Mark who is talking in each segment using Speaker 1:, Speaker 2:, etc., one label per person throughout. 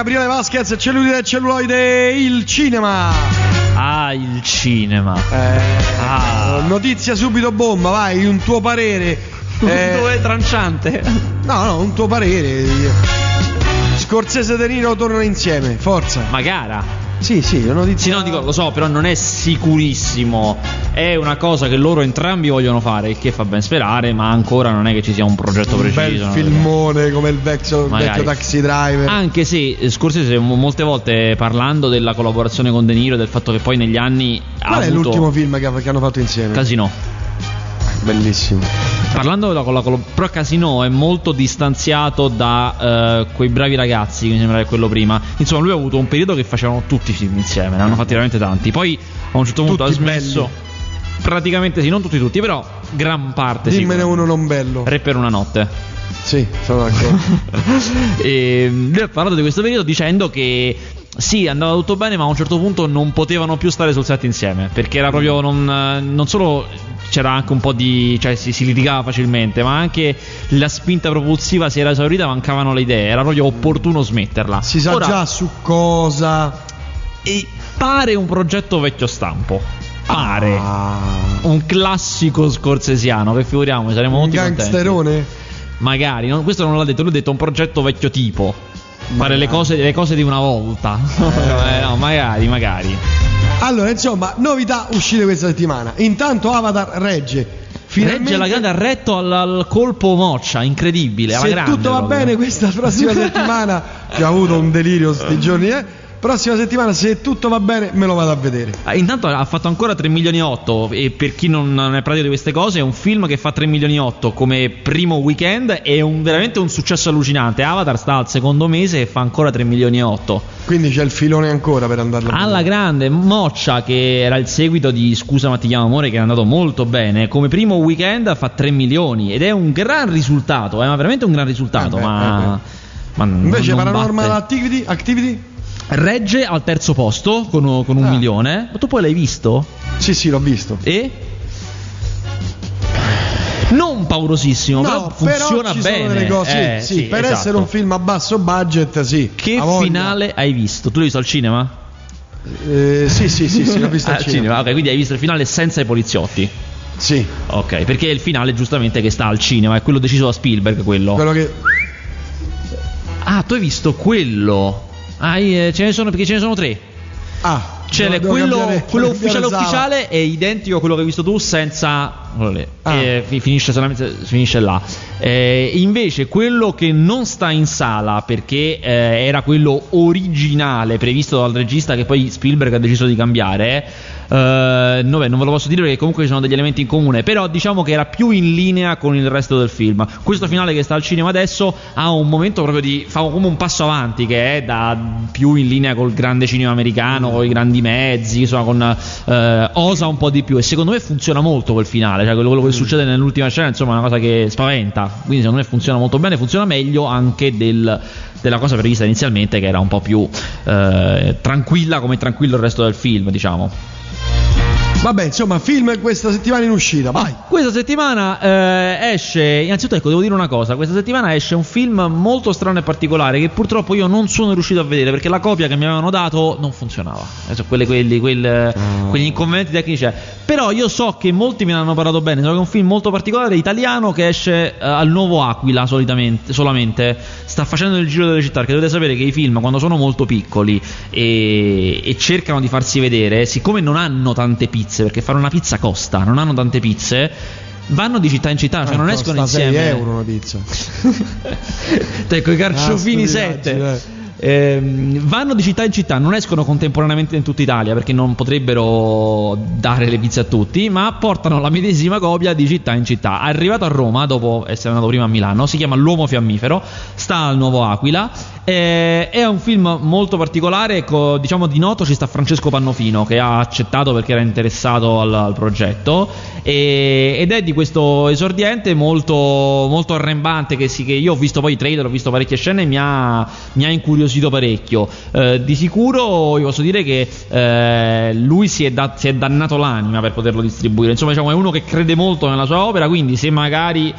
Speaker 1: Gabriele Vasquez, cellulite e celluloide, il cinema.
Speaker 2: Ah, il cinema.
Speaker 1: Eh,
Speaker 2: Ah.
Speaker 1: Notizia subito bomba, vai, un tuo parere. Eh,
Speaker 2: Dove tranciante?
Speaker 1: no, no, un tuo parere. Scorsese e De Niro tornano insieme, forza.
Speaker 2: Ma gara.
Speaker 1: Sì, sì, una notizia.
Speaker 2: Sì, no, dico, lo so, però non è sicurissimo. È una cosa che loro entrambi vogliono fare, il che fa ben sperare, ma ancora non è che ci sia un progetto
Speaker 1: un
Speaker 2: preciso. no?
Speaker 1: filmone come il vecchio, vecchio taxi driver.
Speaker 2: Anche se eh, Scorsese mo- molte volte parlando della collaborazione con De Niro del fatto che poi negli anni
Speaker 1: Qual è l'ultimo film che, che hanno fatto insieme?
Speaker 2: Casino.
Speaker 1: Bellissimo.
Speaker 2: Parlando della collaborazione, però Casino è molto distanziato da eh, quei bravi ragazzi, che mi sembra che quello prima. Insomma, lui ha avuto un periodo che facevano tutti i film insieme, ne hanno fatti veramente tanti. Poi a un certo punto
Speaker 1: Tutti
Speaker 2: ha smesso. Praticamente sì, non tutti tutti, però gran parte sì.
Speaker 1: Dimmene uno non bello.
Speaker 2: Re per una notte.
Speaker 1: Sì, sono d'accordo.
Speaker 2: e lui ha parlato di questo periodo dicendo che sì, andava tutto bene, ma a un certo punto non potevano più stare sul set insieme. Perché era proprio. Non, non solo c'era anche un po' di. cioè si, si litigava facilmente, ma anche la spinta propulsiva si era esaurita, mancavano le idee. Era proprio opportuno smetterla.
Speaker 1: si sa
Speaker 2: Ora,
Speaker 1: già su cosa.
Speaker 2: e pare un progetto vecchio stampo. Pare.
Speaker 1: Ah.
Speaker 2: Un classico scorsesiano, che figuriamo, saremo
Speaker 1: Un
Speaker 2: molto contenti.
Speaker 1: gangsterone?
Speaker 2: Magari, no? questo non l'ha detto, lui ha detto un progetto vecchio tipo. Fare le cose, le cose di una volta. Eh, no, magari, magari.
Speaker 1: Allora, insomma, novità uscite questa settimana. Intanto Avatar regge. Finalmente,
Speaker 2: Regge la grande ha retto al, al colpo moccia, incredibile.
Speaker 1: se
Speaker 2: grande
Speaker 1: tutto va
Speaker 2: proprio.
Speaker 1: bene questa prossima settimana, che ho avuto un delirio sti giorni, eh. Prossima settimana, se tutto va bene, me lo vado a vedere.
Speaker 2: Ah, Intanto ha fatto ancora 3 milioni e 8 e per chi non è pratico di queste cose è un film che fa 3 milioni e 8 come primo weekend è un- veramente un successo allucinante. Avatar sta al secondo mese e fa ancora 3 milioni e 8.
Speaker 1: Quindi c'è il filone ancora per andarlo a
Speaker 2: Alla grande, Moccia, che era il seguito di Scusa ma ti chiamo amore, che è andato molto bene, come primo weekend fa 3 milioni ed è un gran risultato, è veramente un gran risultato,
Speaker 1: Eh beh,
Speaker 2: ma... ma non-
Speaker 1: Invece Paranormal. Activity, Activity?
Speaker 2: Regge al terzo posto con, con un
Speaker 1: Ah.
Speaker 2: milione, ma tu poi l'hai visto?
Speaker 1: Sì, sì, l'ho visto.
Speaker 2: E? Non paurosissimo, però
Speaker 1: No,
Speaker 2: funziona
Speaker 1: ci
Speaker 2: bene.
Speaker 1: cose,
Speaker 2: Eh,
Speaker 1: sì, sì, per
Speaker 2: esatto.
Speaker 1: essere un film a basso budget, sì.
Speaker 2: Che finale hai visto? Tu l'hai visto al cinema?
Speaker 1: Eh, sì, sì, sì, sì, l'ho visto
Speaker 2: Ah,
Speaker 1: al cinema.
Speaker 2: Ok, quindi hai visto il finale senza i poliziotti.
Speaker 1: Sì,
Speaker 2: Ok, perché è il finale giustamente che sta al cinema, è quello deciso da Spielberg, quello.
Speaker 1: quello che
Speaker 2: Ah, tu hai visto quello? Ah, ce ne sono perché ce ne sono tre.
Speaker 1: Ah,
Speaker 2: Cioè, quello,
Speaker 1: cambiare-
Speaker 2: quello ufficiale ufficiale è identico a quello che hai visto tu senza.
Speaker 1: Ah.
Speaker 2: E fi- finisce solamente finisce là. Eh, invece quello che non sta in sala perché eh, era quello originale previsto dal regista che poi Spielberg ha deciso di cambiare. eh, no, beh, non ve lo posso dire perché comunque ci sono degli elementi in comune, però diciamo che era più in linea con il resto del film. Questo finale che sta al cinema adesso ha un momento proprio di fa come un passo avanti che è da più in linea col grande cinema americano, con i grandi mezzi, insomma, con eh, osa un po' di più e secondo me funziona molto quel finale, cioè quello, quello che succede nell'ultima scena, insomma, è una cosa che spaventa. Quindi secondo me funziona molto bene, funziona meglio anche del- della cosa prevista inizialmente che era un po' più eh, tranquilla come tranquillo il resto del film, diciamo.
Speaker 1: Vabbè, insomma, film questa settimana in uscita, vai.
Speaker 2: Questa settimana eh, esce, innanzitutto ecco, devo dire una cosa, questa settimana esce un film molto strano e particolare che purtroppo io non sono riuscito a vedere perché la copia che mi avevano dato non funzionava. Adesso quelle, quelli, quel- quegli inconvenienti tecnici. c'è. Però io so che molti me ne hanno parlato bene, so che è un film molto particolare italiano che esce eh, al nuovo Aquila solitamente, solamente, sta facendo il giro delle città, perché dovete sapere che i film quando sono molto piccoli e, e cercano di farsi vedere, siccome non hanno tante pizze, perché fare una pizza costa, non hanno tante pizze, vanno di città in città, cioè
Speaker 1: Ah,
Speaker 2: non escono
Speaker 1: 6
Speaker 2: insieme.
Speaker 1: euro una pizza.
Speaker 2: ecco, i carciofini
Speaker 1: Ah,
Speaker 2: 7.
Speaker 1: Stupidaggine,
Speaker 2: vanno di città in città, non escono contemporaneamente in tutta Italia perché non potrebbero dare le pizze a tutti, ma portano la medesima copia di città in città. Arrivato a Roma, dopo essere andato prima a Milano, si chiama L'uomo fiammifero, sta al nuovo Aquila. eh, è un film molto particolare, co- diciamo di noto ci sta Francesco Pannofino che ha accettato perché era interessato al, al progetto e- ed è di questo esordiente molto, molto arrembante che, si- che io ho visto poi i trailer, ho visto parecchie scene e mi ha, mi ha incuriosito parecchio. Eh, di sicuro vi posso dire che eh, lui si è, da- si è dannato l'anima per poterlo distribuire, insomma diciamo è uno che crede molto nella sua opera, quindi se magari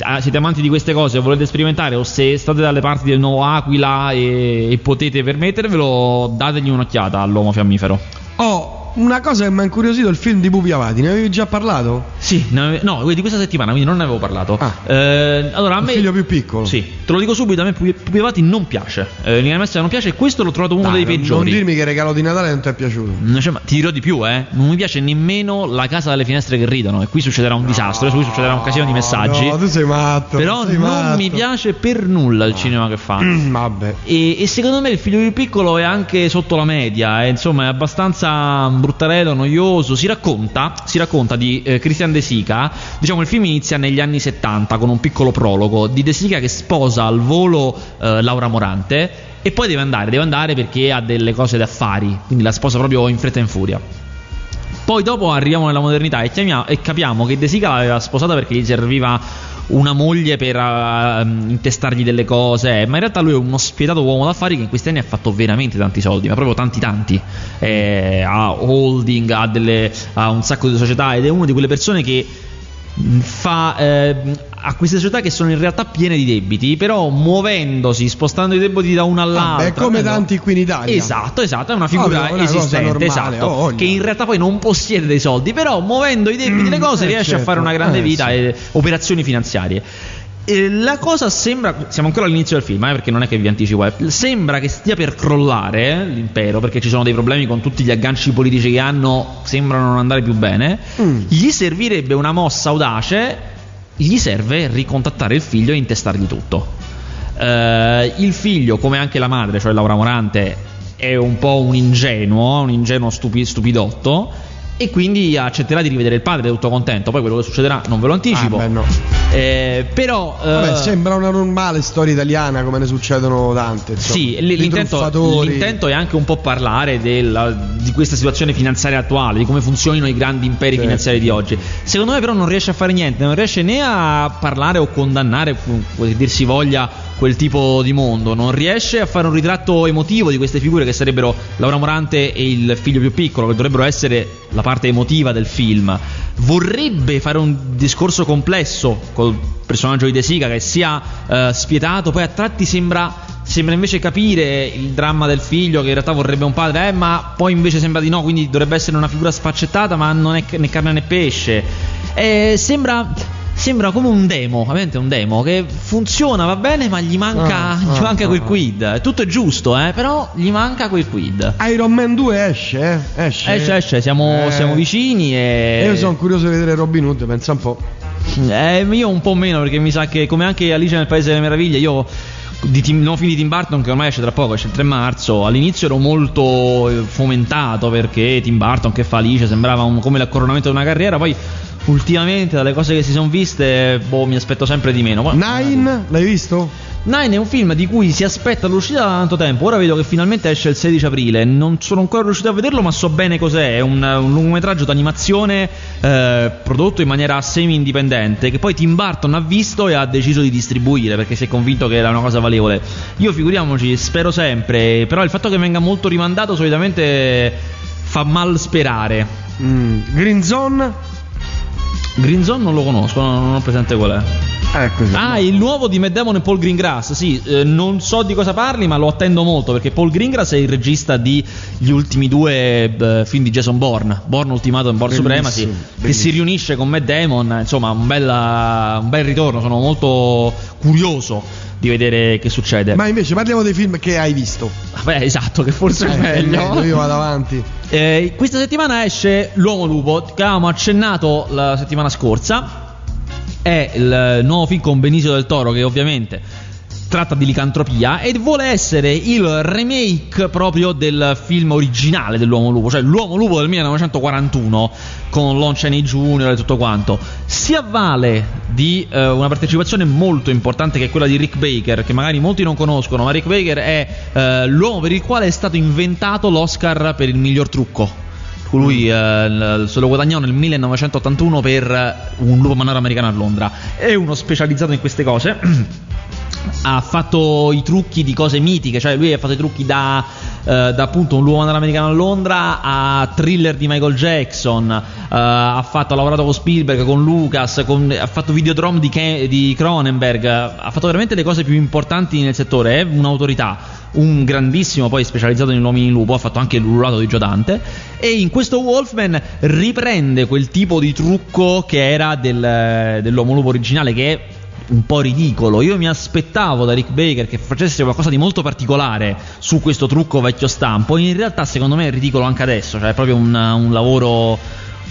Speaker 2: ah, siete amanti di queste cose o volete sperimentare o se state dalle parti del nuovo Aquila e, e potete permettervelo, dategli un'occhiata all'uomo fiammifero.
Speaker 1: Oh, una cosa che mi ha incuriosito il film di Pupi Avati, ne avevi già parlato?
Speaker 2: Sì, ne- no, di questa settimana, quindi non ne avevo parlato.
Speaker 1: Ah.
Speaker 2: Eh, allora, a
Speaker 1: Il
Speaker 2: me.
Speaker 1: figlio più piccolo.
Speaker 2: Sì, te lo dico subito, a me Pupi Pupi Avati non piace. Eh, Linea Messia non piace e questo l'ho trovato uno
Speaker 1: Dai,
Speaker 2: dei
Speaker 1: non-
Speaker 2: peggiori.
Speaker 1: Non dirmi che il regalo di Natale non ti è piaciuto.
Speaker 2: Non c'è- ma ti dirò di più, eh. Non mi piace nemmeno la casa dalle finestre che ridono. E qui succederà un disastro. e qui succederà un casino di messaggi.
Speaker 1: No, tu sei matto.
Speaker 2: Però
Speaker 1: sei
Speaker 2: non
Speaker 1: matto.
Speaker 2: mi piace per nulla il cinema che fa.
Speaker 1: Vabbè.
Speaker 2: E, e secondo me il figlio più piccolo è anche sotto la media, eh, insomma è abbastanza bruttarello, noioso. Si racconta, si racconta di eh, Christian De Sica, diciamo il film inizia negli anni 70 con un piccolo prologo di De Sica che sposa al volo eh, Laura Morante e poi deve andare, deve andare perché ha delle cose da affari, quindi la sposa proprio in fretta e in furia. Poi dopo arriviamo nella modernità e, chiamiamo- e capiamo che De Sica l'aveva sposata perché gli serviva una moglie per eh, intestargli delle cose, ma in realtà lui è uno spietato uomo d'affari che in questi anni ha fatto veramente tanti soldi, ma proprio tanti tanti. Eh, ha holding, ha, delle- ha un sacco di società ed è una di quelle persone che fa eh, a queste società che sono in realtà piene di debiti, però muovendosi, spostando i debiti da una all'altra.
Speaker 1: Vabbè, come
Speaker 2: no?
Speaker 1: tanti qui in Italia.
Speaker 2: Esatto, esatto, è una figura
Speaker 1: Ovvio, una
Speaker 2: esistente,
Speaker 1: normale,
Speaker 2: esatto,
Speaker 1: voglia.
Speaker 2: che in realtà poi non possiede dei soldi, però muovendo i debiti
Speaker 1: Mm,
Speaker 2: le cose
Speaker 1: eh,
Speaker 2: riesce
Speaker 1: certo,
Speaker 2: a fare una grande
Speaker 1: eh,
Speaker 2: vita
Speaker 1: sì.
Speaker 2: e operazioni finanziarie. E la cosa sembra, siamo ancora all'inizio del film, eh, perché non è che vi anticipo, eh, sembra che stia per crollare eh, l'impero, perché ci sono dei problemi con tutti gli agganci politici che hanno, sembrano non andare più bene.
Speaker 1: Mm.
Speaker 2: Gli servirebbe una mossa audace, gli serve ricontattare il figlio e intestargli tutto. Eh, il figlio, come anche la madre, cioè Laura Morante, è un po' un ingenuo, un ingenuo stupi- stupidotto. E quindi accetterà di rivedere il padre, è tutto contento. Poi quello che succederà non ve lo anticipo.
Speaker 1: Ah, beh, no.
Speaker 2: Eh, però. eh,
Speaker 1: Vabbè, sembra una normale storia italiana come ne succedono tante. insomma.
Speaker 2: sì, l- l'intento, l'intento è anche un po' parlare della- di questa situazione finanziaria attuale, di come funzionino i grandi imperi
Speaker 1: Certo.
Speaker 2: finanziari di oggi. Secondo me, però, non riesce a fare niente, non riesce né a parlare o condannare, come dir si voglia, quel tipo di mondo, non riesce a fare un ritratto emotivo di queste figure che sarebbero Laura Morante e il figlio più piccolo, che dovrebbero essere la parte emotiva del film. Vorrebbe fare un discorso complesso col personaggio di De Sica che sia eh, spietato, poi a tratti sembra, sembra invece capire il dramma del figlio che in realtà vorrebbe un padre, eh, ma poi invece sembra di no, quindi dovrebbe essere una figura sfaccettata, ma non è né carne né pesce. Eh, sembra. Sembra come un demo, ovviamente un demo che funziona, va bene, ma gli manca,
Speaker 1: Ah,
Speaker 2: gli
Speaker 1: ah,
Speaker 2: manca
Speaker 1: ah,
Speaker 2: quel
Speaker 1: ah.
Speaker 2: quid. Tutto è giusto, eh, però gli manca quel quid.
Speaker 1: Iron Man 2 esce, eh? Esce.
Speaker 2: Esce, esce, siamo,
Speaker 1: Eh.
Speaker 2: siamo vicini e...
Speaker 1: Io sono curioso di vedere Robin Hood, pensa un po'.
Speaker 2: Eh, io un po' meno perché mi sa che come anche Alice nel Paese delle Meraviglie io di Tim, nuovo film di Tim Burton che ormai esce tra poco, esce il 3 marzo, all'inizio ero molto eh, fomentato perché Tim Burton che fa Alice sembrava un- come l'accoronamento di una carriera, poi ultimamente dalle cose che si sono viste boh, mi aspetto sempre di meno.
Speaker 1: Nine, l'hai visto?
Speaker 2: Nine è un film di cui si aspetta l'uscita da tanto tempo. Ora vedo che finalmente esce il 16 aprile. Non sono ancora riuscito a vederlo, ma so bene cos'è. È un, un lungometraggio d'animazione eh, prodotto in maniera semi-indipendente. Che poi Tim Burton ha visto e ha deciso di distribuire perché si è convinto che era una cosa valevole. Io figuriamoci, spero sempre. Però il fatto che venga molto rimandato solitamente fa mal sperare.
Speaker 1: Mm. Green Zone?
Speaker 2: Green Zone non lo conosco, non ho presente qual è.
Speaker 1: Ecco.
Speaker 2: Ah, il nuovo di Matt Damon e Paul Greengrass. Sì, eh, non so di cosa parli, ma lo attendo molto perché Paul Greengrass è il regista di gli ultimi due eh, film di Jason Bourne, Bourne Ultimato e Bourne Supremacy,
Speaker 1: Bellissimo,
Speaker 2: che si riunisce con Matt Damon. Insomma, un, bella- un bel ritorno. Sono molto curioso di vedere che succede.
Speaker 1: Ma invece parliamo dei film che hai visto.
Speaker 2: Beh, esatto, che forse è
Speaker 1: Eh,
Speaker 2: meglio.
Speaker 1: Io vado avanti.
Speaker 2: Eh, questa settimana esce L'Uomo Lupo, che avevamo accennato la settimana scorsa. È il nuovo film con Benicio del Toro, che ovviamente tratta di licantropia e vuole essere il remake proprio del film originale dell'Uomo Lupo, cioè l'Uomo Lupo del 1941 con Lon Chaney Jr. e tutto quanto. Si avvale di eh, una partecipazione molto importante che è quella di Rick Baker, che magari molti non conoscono, ma Rick Baker è eh, l'uomo per il quale è stato inventato l'Oscar per il miglior trucco. Lui eh, l- se lo guadagnò nel 1981 per eh, un lupo mannaro americano a Londra. È uno specializzato in queste cose. ha fatto i trucchi di cose mitiche, cioè lui ha fatto i trucchi da eh, da appunto un luogo dall'americano a Londra a thriller di Michael Jackson, eh, ha, fatto, ha lavorato con Spielberg, con Lucas, con, ha fatto Videodrome di, Ken, di Cronenberg, ha fatto veramente le cose più importanti nel settore, è un'autorità un grandissimo poi specializzato in uomini lupo, ha fatto anche l'ululato di Giodante e in questo Wolfman riprende quel tipo di trucco che era del, dell'uomo lupo originale che un po' ridicolo. Io mi aspettavo da Rick Baker che facesse qualcosa di molto particolare su questo trucco vecchio stampo. In realtà, secondo me, è ridicolo anche adesso. Cioè, è proprio un, un lavoro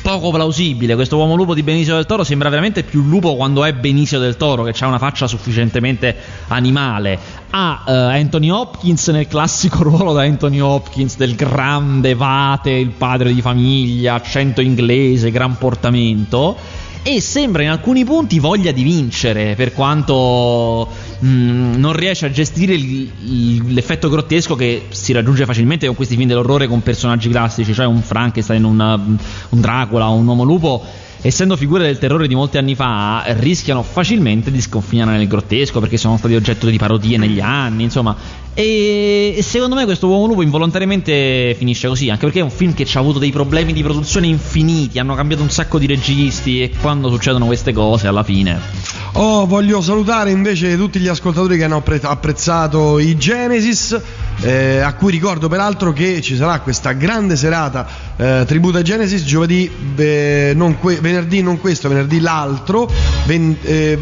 Speaker 2: poco plausibile. Questo uomo lupo di Benicio del Toro sembra veramente più lupo quando è Benicio del Toro, che ha una faccia sufficientemente animale. Ha uh, Anthony Hopkins nel classico ruolo da Anthony Hopkins, del grande vate, il padre di famiglia, accento inglese, gran portamento e sembra in alcuni punti voglia di vincere per quanto mh, mm, non riesce a gestire il, il, l'effetto grottesco che si raggiunge facilmente con questi film dell'orrore con personaggi classici, cioè un Frankenstein, un Dracula, un uomo lupo essendo figure del terrore di molti anni fa, rischiano facilmente di sconfinare nel grottesco perché sono stati oggetto di parodie negli anni, insomma. E secondo me questo Uomo Lupo involontariamente finisce così, anche perché è un film che ha avuto dei problemi di produzione infiniti, hanno cambiato un sacco di registi e quando succedono queste cose alla fine.
Speaker 1: Oh, voglio salutare invece tutti gli ascoltatori che hanno apprezzato i Genesis eh, a cui ricordo peraltro che ci sarà questa grande serata eh, tributo a Genesis giovedì, eh, non que- venerdì non questo, venerdì l'altro, 20,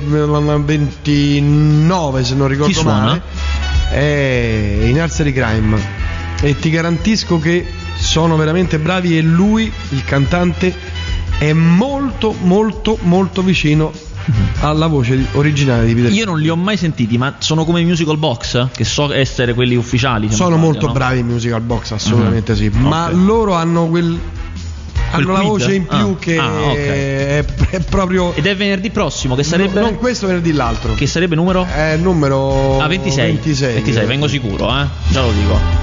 Speaker 1: 29 eh, se non ricordo
Speaker 2: Chi
Speaker 1: male, è in Nursery Crime. E ti garantisco che sono veramente bravi e lui, il cantante, è molto molto molto vicino alla voce originale di Peter
Speaker 2: Io non li ho mai sentiti, ma sono come i musical box, che so essere quelli ufficiali.
Speaker 1: Sono molto no? bravi i musical box, assolutamente uh-huh. sì. Ma okay. loro hanno quel hanno la voce in più ah. che ah, okay. è, è, proprio.
Speaker 2: Ed è venerdì prossimo, che sarebbe.
Speaker 1: No, non questo, venerdì l'altro.
Speaker 2: Che sarebbe numero?
Speaker 1: È numero.
Speaker 2: Ah, 26.
Speaker 1: 26,
Speaker 2: 26 vengo sicuro, eh. Già lo dico.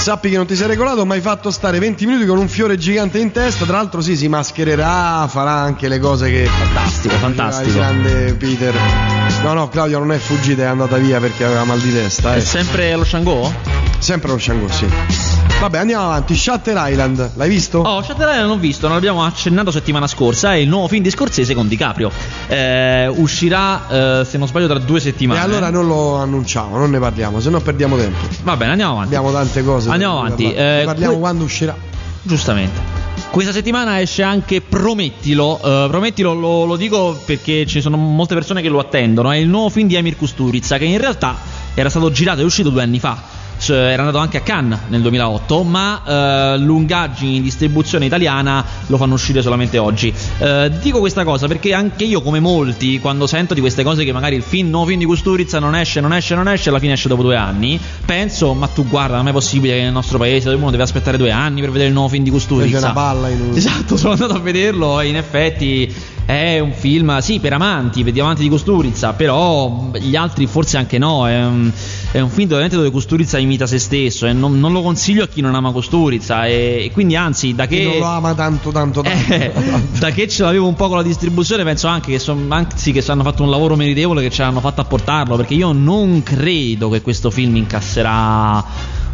Speaker 1: Sappi che non ti sei regolato, ma hai fatto stare 20 minuti con un fiore gigante in testa. Tra l'altro, sì, si maschererà, farà anche le cose che.
Speaker 2: Fantastico, fantastico. Il
Speaker 1: grande Peter. No, no, Claudia non è fuggita, è andata via perché aveva mal di testa. Eh.
Speaker 2: È sempre allo Shango?
Speaker 1: Sempre allo Shango, sì. Vabbè, andiamo avanti. Shutter Island, l'hai visto?
Speaker 2: Oh, Shutter Island l'ho visto, non l'abbiamo accennato settimana scorsa. È il nuovo film di Scorsese con DiCaprio. Eh, uscirà, eh, se non sbaglio, tra due settimane.
Speaker 1: E allora non lo annunciamo, non ne parliamo, se no perdiamo tempo.
Speaker 2: Va bene, andiamo avanti.
Speaker 1: Abbiamo tante cose.
Speaker 2: Andiamo avanti.
Speaker 1: Eh, parliamo que- quando uscirà.
Speaker 2: Giustamente. Questa settimana esce anche Promettilo. Uh, Promettilo lo, lo, dico perché ci sono molte persone che lo attendono. È il nuovo film di Amir Kusturica che in realtà era stato girato e uscito due anni fa era andato anche a Cannes nel 2008, ma eh, lungaggini in distribuzione italiana lo fanno uscire solamente oggi. Eh, dico questa cosa perché anche io, come molti, quando sento di queste cose che magari il film, nuovo film di Kusturica non esce, non esce, non esce, alla fine esce dopo due anni, penso, ma tu guarda, non è possibile che nel nostro paese uno deve aspettare due anni per vedere il nuovo film di Kusturica.
Speaker 1: C'è una palla in un...
Speaker 2: Esatto, sono andato a vederlo e in effetti è un film, sì, per amanti, per gli amanti di Kusturica, però gli altri forse anche no. È un, è un film dove Kusturica imita se stesso e non, non, lo consiglio a chi non ama Kusturica. E, e quindi, anzi, da che.
Speaker 1: Non lo ama tanto, tanto, tanto.
Speaker 2: Eh, da che ce l'avevo un po' con la distribuzione, penso anche che, son, anzi, che hanno fatto un lavoro meritevole che ce l'hanno fatto a portarlo. Perché io non credo che questo film incasserà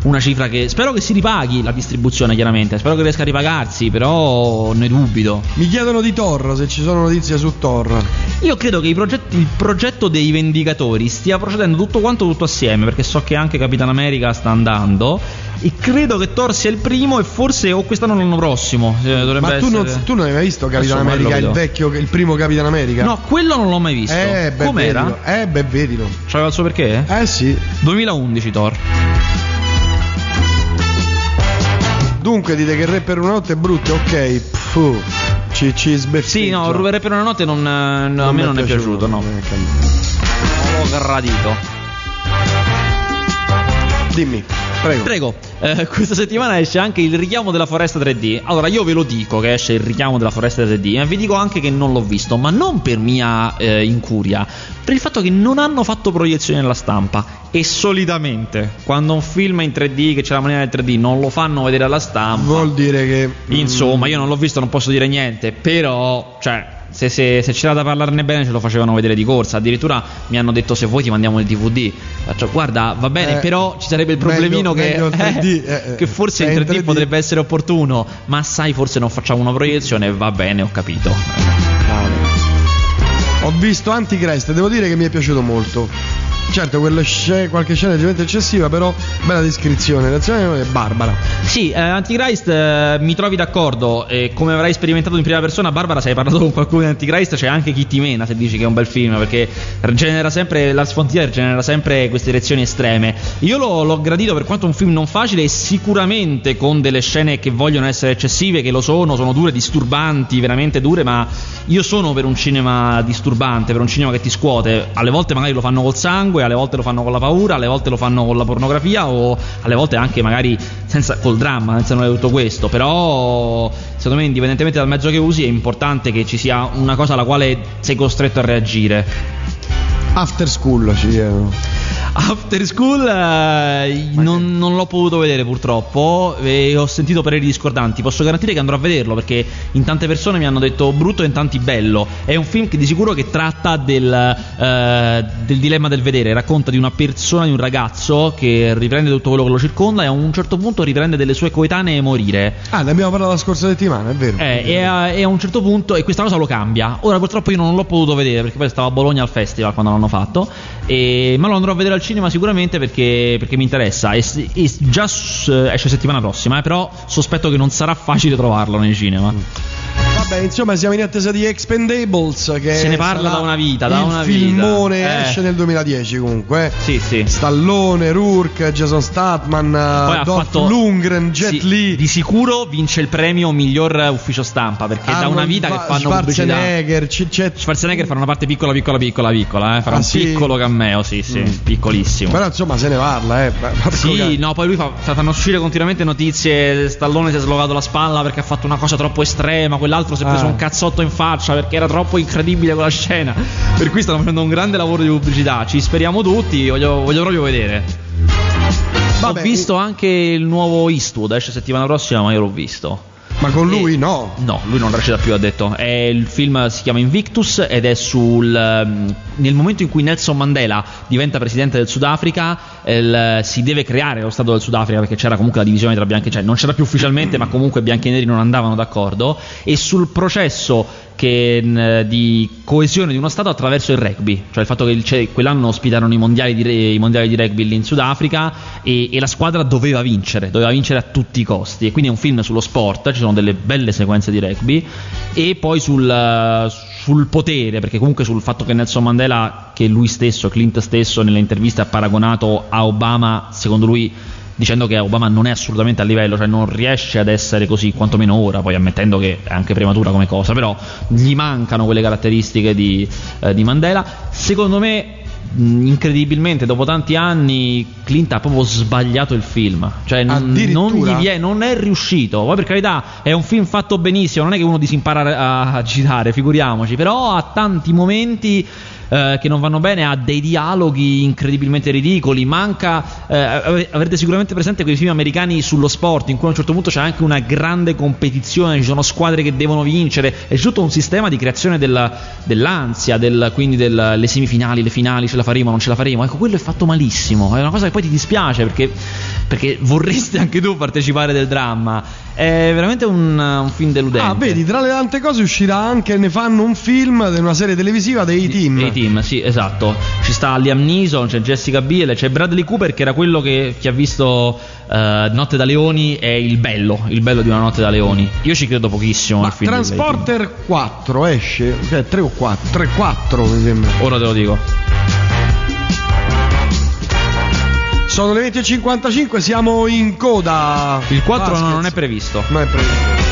Speaker 2: una cifra che spero che si ripaghi la distribuzione chiaramente, spero che riesca a ripagarsi, però ne dubito.
Speaker 1: Mi chiedono di Thor, se ci sono notizie su Thor.
Speaker 2: Io credo che progetti, il progetto dei Vendicatori stia procedendo tutto quanto tutto assieme, perché so che anche Capitan America sta andando e credo che Thor sia il primo e forse o quest'anno o l'anno prossimo.
Speaker 1: Eh, Ma tu, non, tu, non, hai mai visto Capitan America, il vecchio, il primo Capitan America?
Speaker 2: No, quello non l'ho mai visto.
Speaker 1: Eh, beh, Com'era? Vedilo. Eh, beh, vedilo.
Speaker 2: C'aveva il suo perché?
Speaker 1: Eh sì.
Speaker 2: 2011 Thor.
Speaker 1: Dunque dite che Re per una notte è brutto, ok. Puh, ci, ci sbeffeggia.
Speaker 2: Sì, no, Re per una notte non, non a me non è piaciuto, piaciuto no. L'ho gradito.
Speaker 1: Dimmi. Prego.
Speaker 2: Prego. Eh, questa settimana esce anche il richiamo della foresta 3D. Allora, io ve lo dico che esce il richiamo della foresta 3D, e vi dico anche che non l'ho visto, ma non per mia eh, incuria, per il fatto che non hanno fatto proiezioni nella stampa. E solitamente, quando un film è in 3D, che c'è la maniera del 3D, non lo fanno vedere alla stampa.
Speaker 1: Vuol dire che.
Speaker 2: Insomma, io non l'ho visto, non posso dire niente, però, cioè Se, se- se c'era da parlarne bene ce lo facevano vedere di corsa. Addirittura mi hanno detto se vuoi ti mandiamo il DVD. Faccio, guarda, va bene,
Speaker 1: Eh,
Speaker 2: però ci sarebbe il problemino
Speaker 1: meglio-
Speaker 2: che,
Speaker 1: meglio il 3D, eh,
Speaker 2: che forse
Speaker 1: eh,
Speaker 2: in 3D,
Speaker 1: 3D.
Speaker 2: potrebbe essere opportuno. Ma sai, forse non facciamo una proiezione. Va bene, ho capito.
Speaker 1: Ho visto Antichrist e devo dire che mi è piaciuto molto. Certo, sce- qualche scena è leggermente eccessiva, però bella descrizione. L'azione è barbara.
Speaker 2: Sì, eh, Antichrist eh, mi trovi d'accordo. E come avrai sperimentato in prima persona, Barbara, se hai parlato con qualcuno di Antichrist, c'è anche chi ti mena se dici che è un bel film, perché genera sempre la sfontiera, genera sempre queste reazioni estreme. Io l'ho, l'ho gradito per quanto un film non facile e sicuramente con delle scene che vogliono essere eccessive, che lo sono, sono dure, disturbanti, veramente dure, ma io sono per un cinema disturbante, per un cinema che ti scuote. Alle volte magari lo fanno col sangue, alle volte lo fanno con la paura, alle volte lo fanno con la pornografia o alle volte anche magari senza, col dramma, senza nulla di tutto questo. Però secondo me indipendentemente dal mezzo che usi è importante che ci sia una cosa alla quale sei costretto a reagire.
Speaker 1: After School ci chiedono.
Speaker 2: After School eh, non, non l'ho potuto vedere purtroppo e ho sentito pareri discordanti. Posso garantire che andrò a vederlo perché in tante persone mi hanno detto brutto e in tanti bello. È un film che di sicuro che tratta del, eh, del dilemma del vedere. Racconta di una persona, di un ragazzo che riprende tutto quello che lo circonda e a un certo punto riprende delle sue coetanee morire.
Speaker 1: Ah, ne abbiamo parlato la scorsa settimana, è vero.
Speaker 2: Eh, e, a, e a un certo punto, e questa cosa lo cambia. Ora, purtroppo, io non l'ho potuto vedere perché poi stavo a Bologna al festival quando l'hanno fatto. E- ma lo andrò a vedere al cinema sicuramente perché, perché mi interessa. S- e già s- esce settimana prossima, eh, però sospetto che non sarà facile trovarlo nei cinema.
Speaker 1: Vabbè, insomma, siamo in attesa di Expendables. Che
Speaker 2: Se ne parla da una vita, da
Speaker 1: il
Speaker 2: una vita.
Speaker 1: filmone
Speaker 2: Eh.
Speaker 1: esce nel 2010 comunque.
Speaker 2: Sì, sì.
Speaker 1: Stallone, Rourke, Jason
Speaker 2: ha
Speaker 1: Dolph
Speaker 2: fatto
Speaker 1: Lundgren, Jet
Speaker 2: sì,
Speaker 1: Li.
Speaker 2: Di sicuro vince il premio miglior ufficio stampa perché da
Speaker 1: Arnold
Speaker 2: una vita che fanno pubblicità.
Speaker 1: Schwarzenegger, c'è-
Speaker 2: Schwarzenegger farà una parte piccola, piccola, piccola, piccola. Eh? Farà
Speaker 1: Ah,
Speaker 2: un
Speaker 1: sì?
Speaker 2: piccolo cameo, sì, sì,
Speaker 1: Mm.
Speaker 2: piccolissimo.
Speaker 1: Però insomma se ne parla, eh.
Speaker 2: Sì,
Speaker 1: cane.
Speaker 2: no, poi lui fa, fa- fanno uscire continuamente notizie. Stallone si è slogato la spalla perché ha fatto una cosa troppo estrema. Quell'altro si è preso
Speaker 1: Ah.
Speaker 2: un cazzotto in faccia perché era troppo incredibile quella scena. Per cui stanno facendo un grande lavoro di pubblicità. Ci speriamo tutti. Voglio, voglio proprio vedere.
Speaker 1: Vabbè,
Speaker 2: Ho visto anche il nuovo Eastwood. Esce settimana prossima, ma io l'ho visto.
Speaker 1: Ma con lui
Speaker 2: E-
Speaker 1: no.
Speaker 2: No, lui non recita più, ha detto. È il film si chiama Invictus ed è sul. ehm, nel momento in cui Nelson Mandela diventa presidente del Sudafrica, il- si deve creare lo Stato del Sudafrica perché c'era comunque la divisione tra bianchi e cioè non c'era più ufficialmente, ma comunque bianchi e neri non andavano d'accordo. E sul processo che, di coesione di uno Stato attraverso il rugby, cioè il fatto che il- quell'anno ospitarono i mondiali di, i mondiali di rugby lì in Sudafrica e, e la squadra doveva vincere, doveva vincere a tutti i costi. E quindi è un film sullo sport, ci sono delle belle sequenze di rugby e poi sul, sul potere, perché comunque sul fatto che Nelson Mandela, che lui stesso, Clint stesso, nelle interviste ha paragonato a Obama, secondo lui dicendo che Obama non è assolutamente a livello, cioè non riesce ad essere così, quantomeno ora, poi ammettendo che è anche prematura come cosa, però gli mancano quelle caratteristiche di, eh, di Mandela. Secondo me, incredibilmente, dopo tanti anni, Clint ha proprio sbagliato il film, cioè non, gli vie- non è riuscito. Poi per carità è un film fatto benissimo, non è che uno disimpara a, a girare, figuriamoci, però ha tanti momenti eh, che non vanno bene, ha dei dialoghi incredibilmente ridicoli, manca, eh, avrete sicuramente presente quei film americani sullo sport in cui a un certo punto c'è anche una grande competizione, ci sono squadre che devono vincere, è tutto un sistema di creazione della- dell'ansia, del- quindi delle semifinali, le finali, ce la faremo, non ce la faremo, ecco quello è fatto malissimo, è una cosa che poi ti dispiace perché, perché vorresti anche tu partecipare del dramma, è veramente un, un film deludente.
Speaker 1: Ah, vedi, tra le tante cose uscirà anche, ne fanno un film di una serie televisiva dei team.
Speaker 2: Team, sì, esatto. Ci sta Liam Neeson, c'è Jessica Biel, c'è Bradley Cooper che era quello che chi ha visto eh, Notte da Leoni è il bello, il bello di una Notte da Leoni. Io ci credo pochissimo
Speaker 1: Ma
Speaker 2: al film.
Speaker 1: Transporter 4 esce, cioè 3 o 4, 3 4 mi sembra.
Speaker 2: Ora te lo dico.
Speaker 1: Sono le 20.55, siamo in coda.
Speaker 2: Il 4
Speaker 1: Ah,
Speaker 2: no, non è previsto.
Speaker 1: Non è previsto.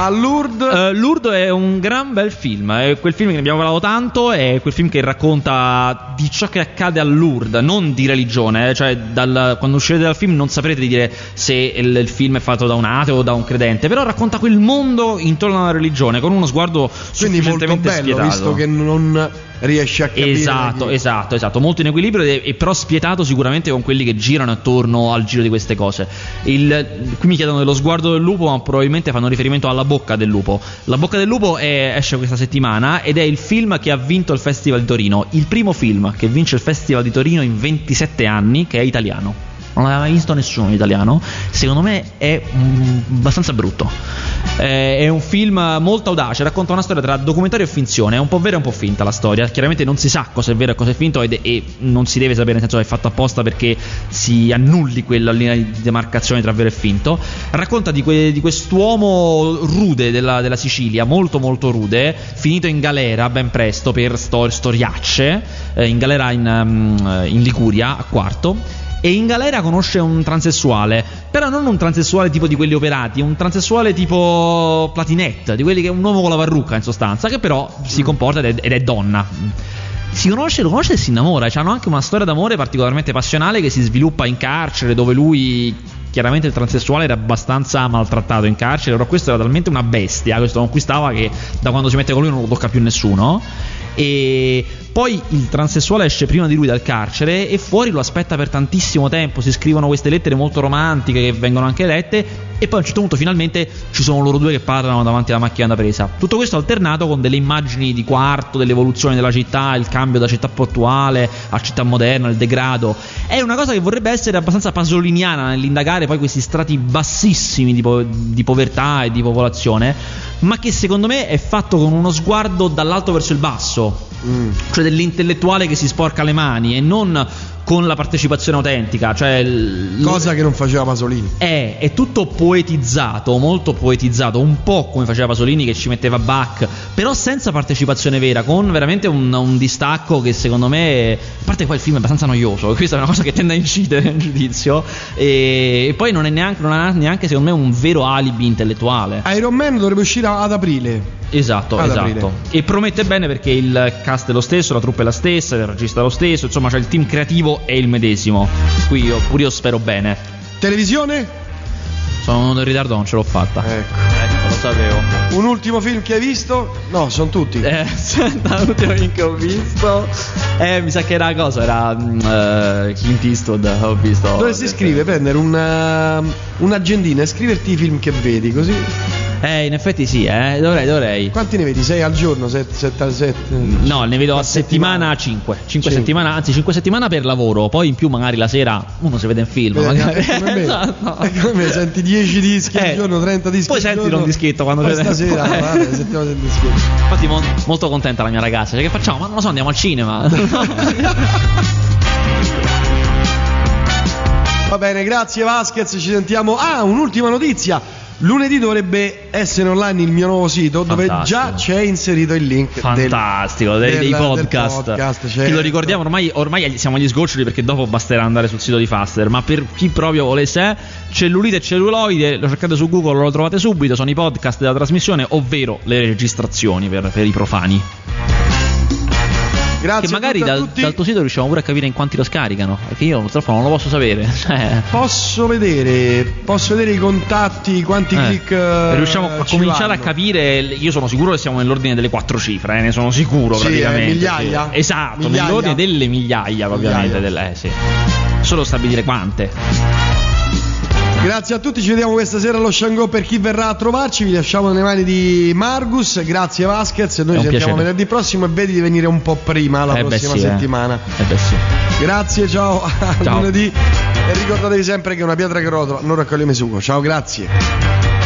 Speaker 1: Ma Lourdes
Speaker 2: Eh, Lourdes è un gran bel film, è quel film che ne abbiamo parlato tanto, è quel film che racconta di ciò che accade a Lourdes, non di religione, eh, cioè dal- quando uscirete dal film non saprete di dire se il, il film è fatto da un ateo o da un credente, però racconta quel mondo intorno alla religione con uno sguardo
Speaker 1: quindi molto
Speaker 2: sufficientemente
Speaker 1: bello,
Speaker 2: spietato.
Speaker 1: visto che non riesce a capire.
Speaker 2: Esatto,
Speaker 1: chi-
Speaker 2: esatto, esatto, molto in equilibrio e, e però spietato sicuramente con quelli che girano attorno al giro di queste cose. Il- qui mi chiedono dello sguardo del lupo, ma probabilmente fanno riferimento alla bocca del lupo. La bocca del lupo è- esce questa settimana ed è il film che ha vinto il Festival di Torino. Il primo film che vince il Festival di Torino in 27 anni, che è italiano. Non l'aveva mai visto nessuno in italiano. Secondo me è mm, abbastanza brutto. Eh, è un film molto audace. Racconta una storia tra documentario e finzione. È un po' vera e un po' finta la storia. Chiaramente non si sa cosa è vero e cosa è finto. ed- e non si deve sapere, nel senso che è fatto apposta perché si annulli quella linea di demarcazione tra vero e finto. Racconta di, que- di quest'uomo rude della, della Sicilia, molto molto rude, finito in galera ben presto per sto- storiacce. eh, in galera in, um, in Liguria a quarto e in galera conosce un transessuale, però non un transessuale tipo di quelli operati, un transessuale tipo platinette, di quelli che è un uomo con la parrucca in sostanza, che però si comporta ed è, ed è donna. Si conosce, lo conosce e si innamora, e hanno anche una storia d'amore particolarmente passionale che si sviluppa in carcere, dove lui chiaramente il transessuale era abbastanza maltrattato in carcere, però questo era talmente una bestia, questo conquistava che da quando si mette con lui non lo tocca più nessuno. E poi il transessuale esce prima di lui dal carcere e fuori lo aspetta per tantissimo tempo. Si scrivono queste lettere molto romantiche che vengono anche lette. E poi a un certo punto, finalmente, ci sono loro due che parlano davanti alla macchina da presa. Tutto questo alternato con delle immagini di quarto, dell'evoluzione della città, il cambio da città portuale a città moderna, il degrado. È una cosa che vorrebbe essere abbastanza pasoliniana nell'indagare poi questi strati bassissimi di, po- di povertà e di popolazione, ma che secondo me è fatto con uno sguardo dall'alto verso il basso
Speaker 1: Mm.
Speaker 2: cioè dell'intellettuale che si sporca le mani e non con la partecipazione autentica, cioè il-
Speaker 1: Cosa che non faceva Pasolini.
Speaker 2: è, è tutto poetizzato, molto poetizzato, un po' come faceva Pasolini che ci metteva Bach, però senza partecipazione vera, con veramente un, un distacco che secondo me, a parte che poi il film è abbastanza noioso, questa è una cosa che tende a incidere nel giudizio, e, e poi non, è neanche, non ha neanche secondo me un vero alibi intellettuale.
Speaker 1: Iron Man dovrebbe uscire ad aprile.
Speaker 2: Esatto,
Speaker 1: Ad
Speaker 2: esatto.
Speaker 1: aprile.
Speaker 2: E promette bene perché il cast è lo stesso, la troupe è la stessa, il regista è lo stesso, insomma, cioè il team creativo è il medesimo. Qui io, pure io spero bene.
Speaker 1: Televisione?
Speaker 2: Sono venuto in ritardo, non ce l'ho fatta.
Speaker 1: Ecco.
Speaker 2: Ecco, lo sapevo.
Speaker 1: Un ultimo film che hai visto? No, sono tutti.
Speaker 2: Eh, senta, l'ultimo film che ho visto. Eh, mi sa che era cosa? Era eh, Clint Eastwood. Ho visto.
Speaker 1: Dovresti scrivere, prendere una, un'agendina e scriverti i film che vedi, così.
Speaker 2: Eh, in effetti sì, eh. Dovrei, dovrei.
Speaker 1: Quanti ne vedi? Sei al giorno? Sette, sette, sette?
Speaker 2: No, ne vedo a settimana
Speaker 1: settimana.
Speaker 2: 5. 5
Speaker 1: Cinque.
Speaker 2: settimane, anzi 5 settimane per lavoro. Poi in più magari la sera uno si vede in film.
Speaker 1: Vedi,
Speaker 2: magari.
Speaker 1: è come me.
Speaker 2: Esatto.
Speaker 1: È come me, senti 10 dischi al
Speaker 2: Eh,
Speaker 1: giorno, 30 dischi
Speaker 2: poi
Speaker 1: al giorno.
Speaker 2: un dischetto quando
Speaker 1: Poi
Speaker 2: c'è
Speaker 1: stasera,
Speaker 2: tempo. Eh.
Speaker 1: guarda, sentiamo del dischetto.
Speaker 2: Infatti mo- molto contenta la mia ragazza. Cioè, che facciamo? Ma non lo so, andiamo al cinema.
Speaker 1: Va bene, grazie Vasquez, ci sentiamo. Ah, un'ultima notizia. Lunedì dovrebbe essere online il mio nuovo sito dove
Speaker 2: Fantastico.
Speaker 1: già c'è inserito il link del-
Speaker 2: Fantastico, dei, dei
Speaker 1: del- del
Speaker 2: podcast.
Speaker 1: podcast,
Speaker 2: Che
Speaker 1: certo.
Speaker 2: lo ricordiamo, ormai, ormai siamo agli sgoccioli perché dopo basterà andare sul sito di Faster. Ma per chi proprio volesse, cellulite e celluloide, lo cercate su Google, lo trovate subito. Sono i podcast della trasmissione, ovvero le registrazioni per, per i profani.
Speaker 1: Grazie
Speaker 2: che magari
Speaker 1: a a
Speaker 2: dal, dal tuo sito riusciamo pure a capire in quanti lo scaricano. Perché io purtroppo non lo posso sapere. Cioè,
Speaker 1: Posso vedere, posso vedere i contatti, quanti
Speaker 2: Eh,
Speaker 1: click eh,
Speaker 2: riusciamo a
Speaker 1: ci
Speaker 2: cominciare a
Speaker 1: vanno.
Speaker 2: capire. Io sono sicuro che siamo nell'ordine delle quattro cifre, eh, ne sono sicuro
Speaker 1: Sì,
Speaker 2: praticamente.
Speaker 1: eh, migliaia?
Speaker 2: sì. Esatto,
Speaker 1: Migliaia?
Speaker 2: nell'ordine delle migliaia, ovviamente.
Speaker 1: Migliaia.
Speaker 2: Del, eh, sì. Solo stabilire quante.
Speaker 1: Grazie a tutti, ci vediamo questa sera allo Shango per chi verrà a trovarci. Vi lasciamo nelle mani di Margus. Grazie Vasquez. Noi ci sentiamo
Speaker 2: piacere.
Speaker 1: venerdì prossimo e vedi di venire un po' prima la
Speaker 2: Eh beh,
Speaker 1: prossima
Speaker 2: sì, eh.
Speaker 1: settimana.
Speaker 2: Eh beh, sì.
Speaker 1: Grazie, ciao. A
Speaker 2: Ciao.
Speaker 1: lunedì. E ricordatevi sempre che una pietra che rotola non raccoglie Mesugo. Ciao, grazie.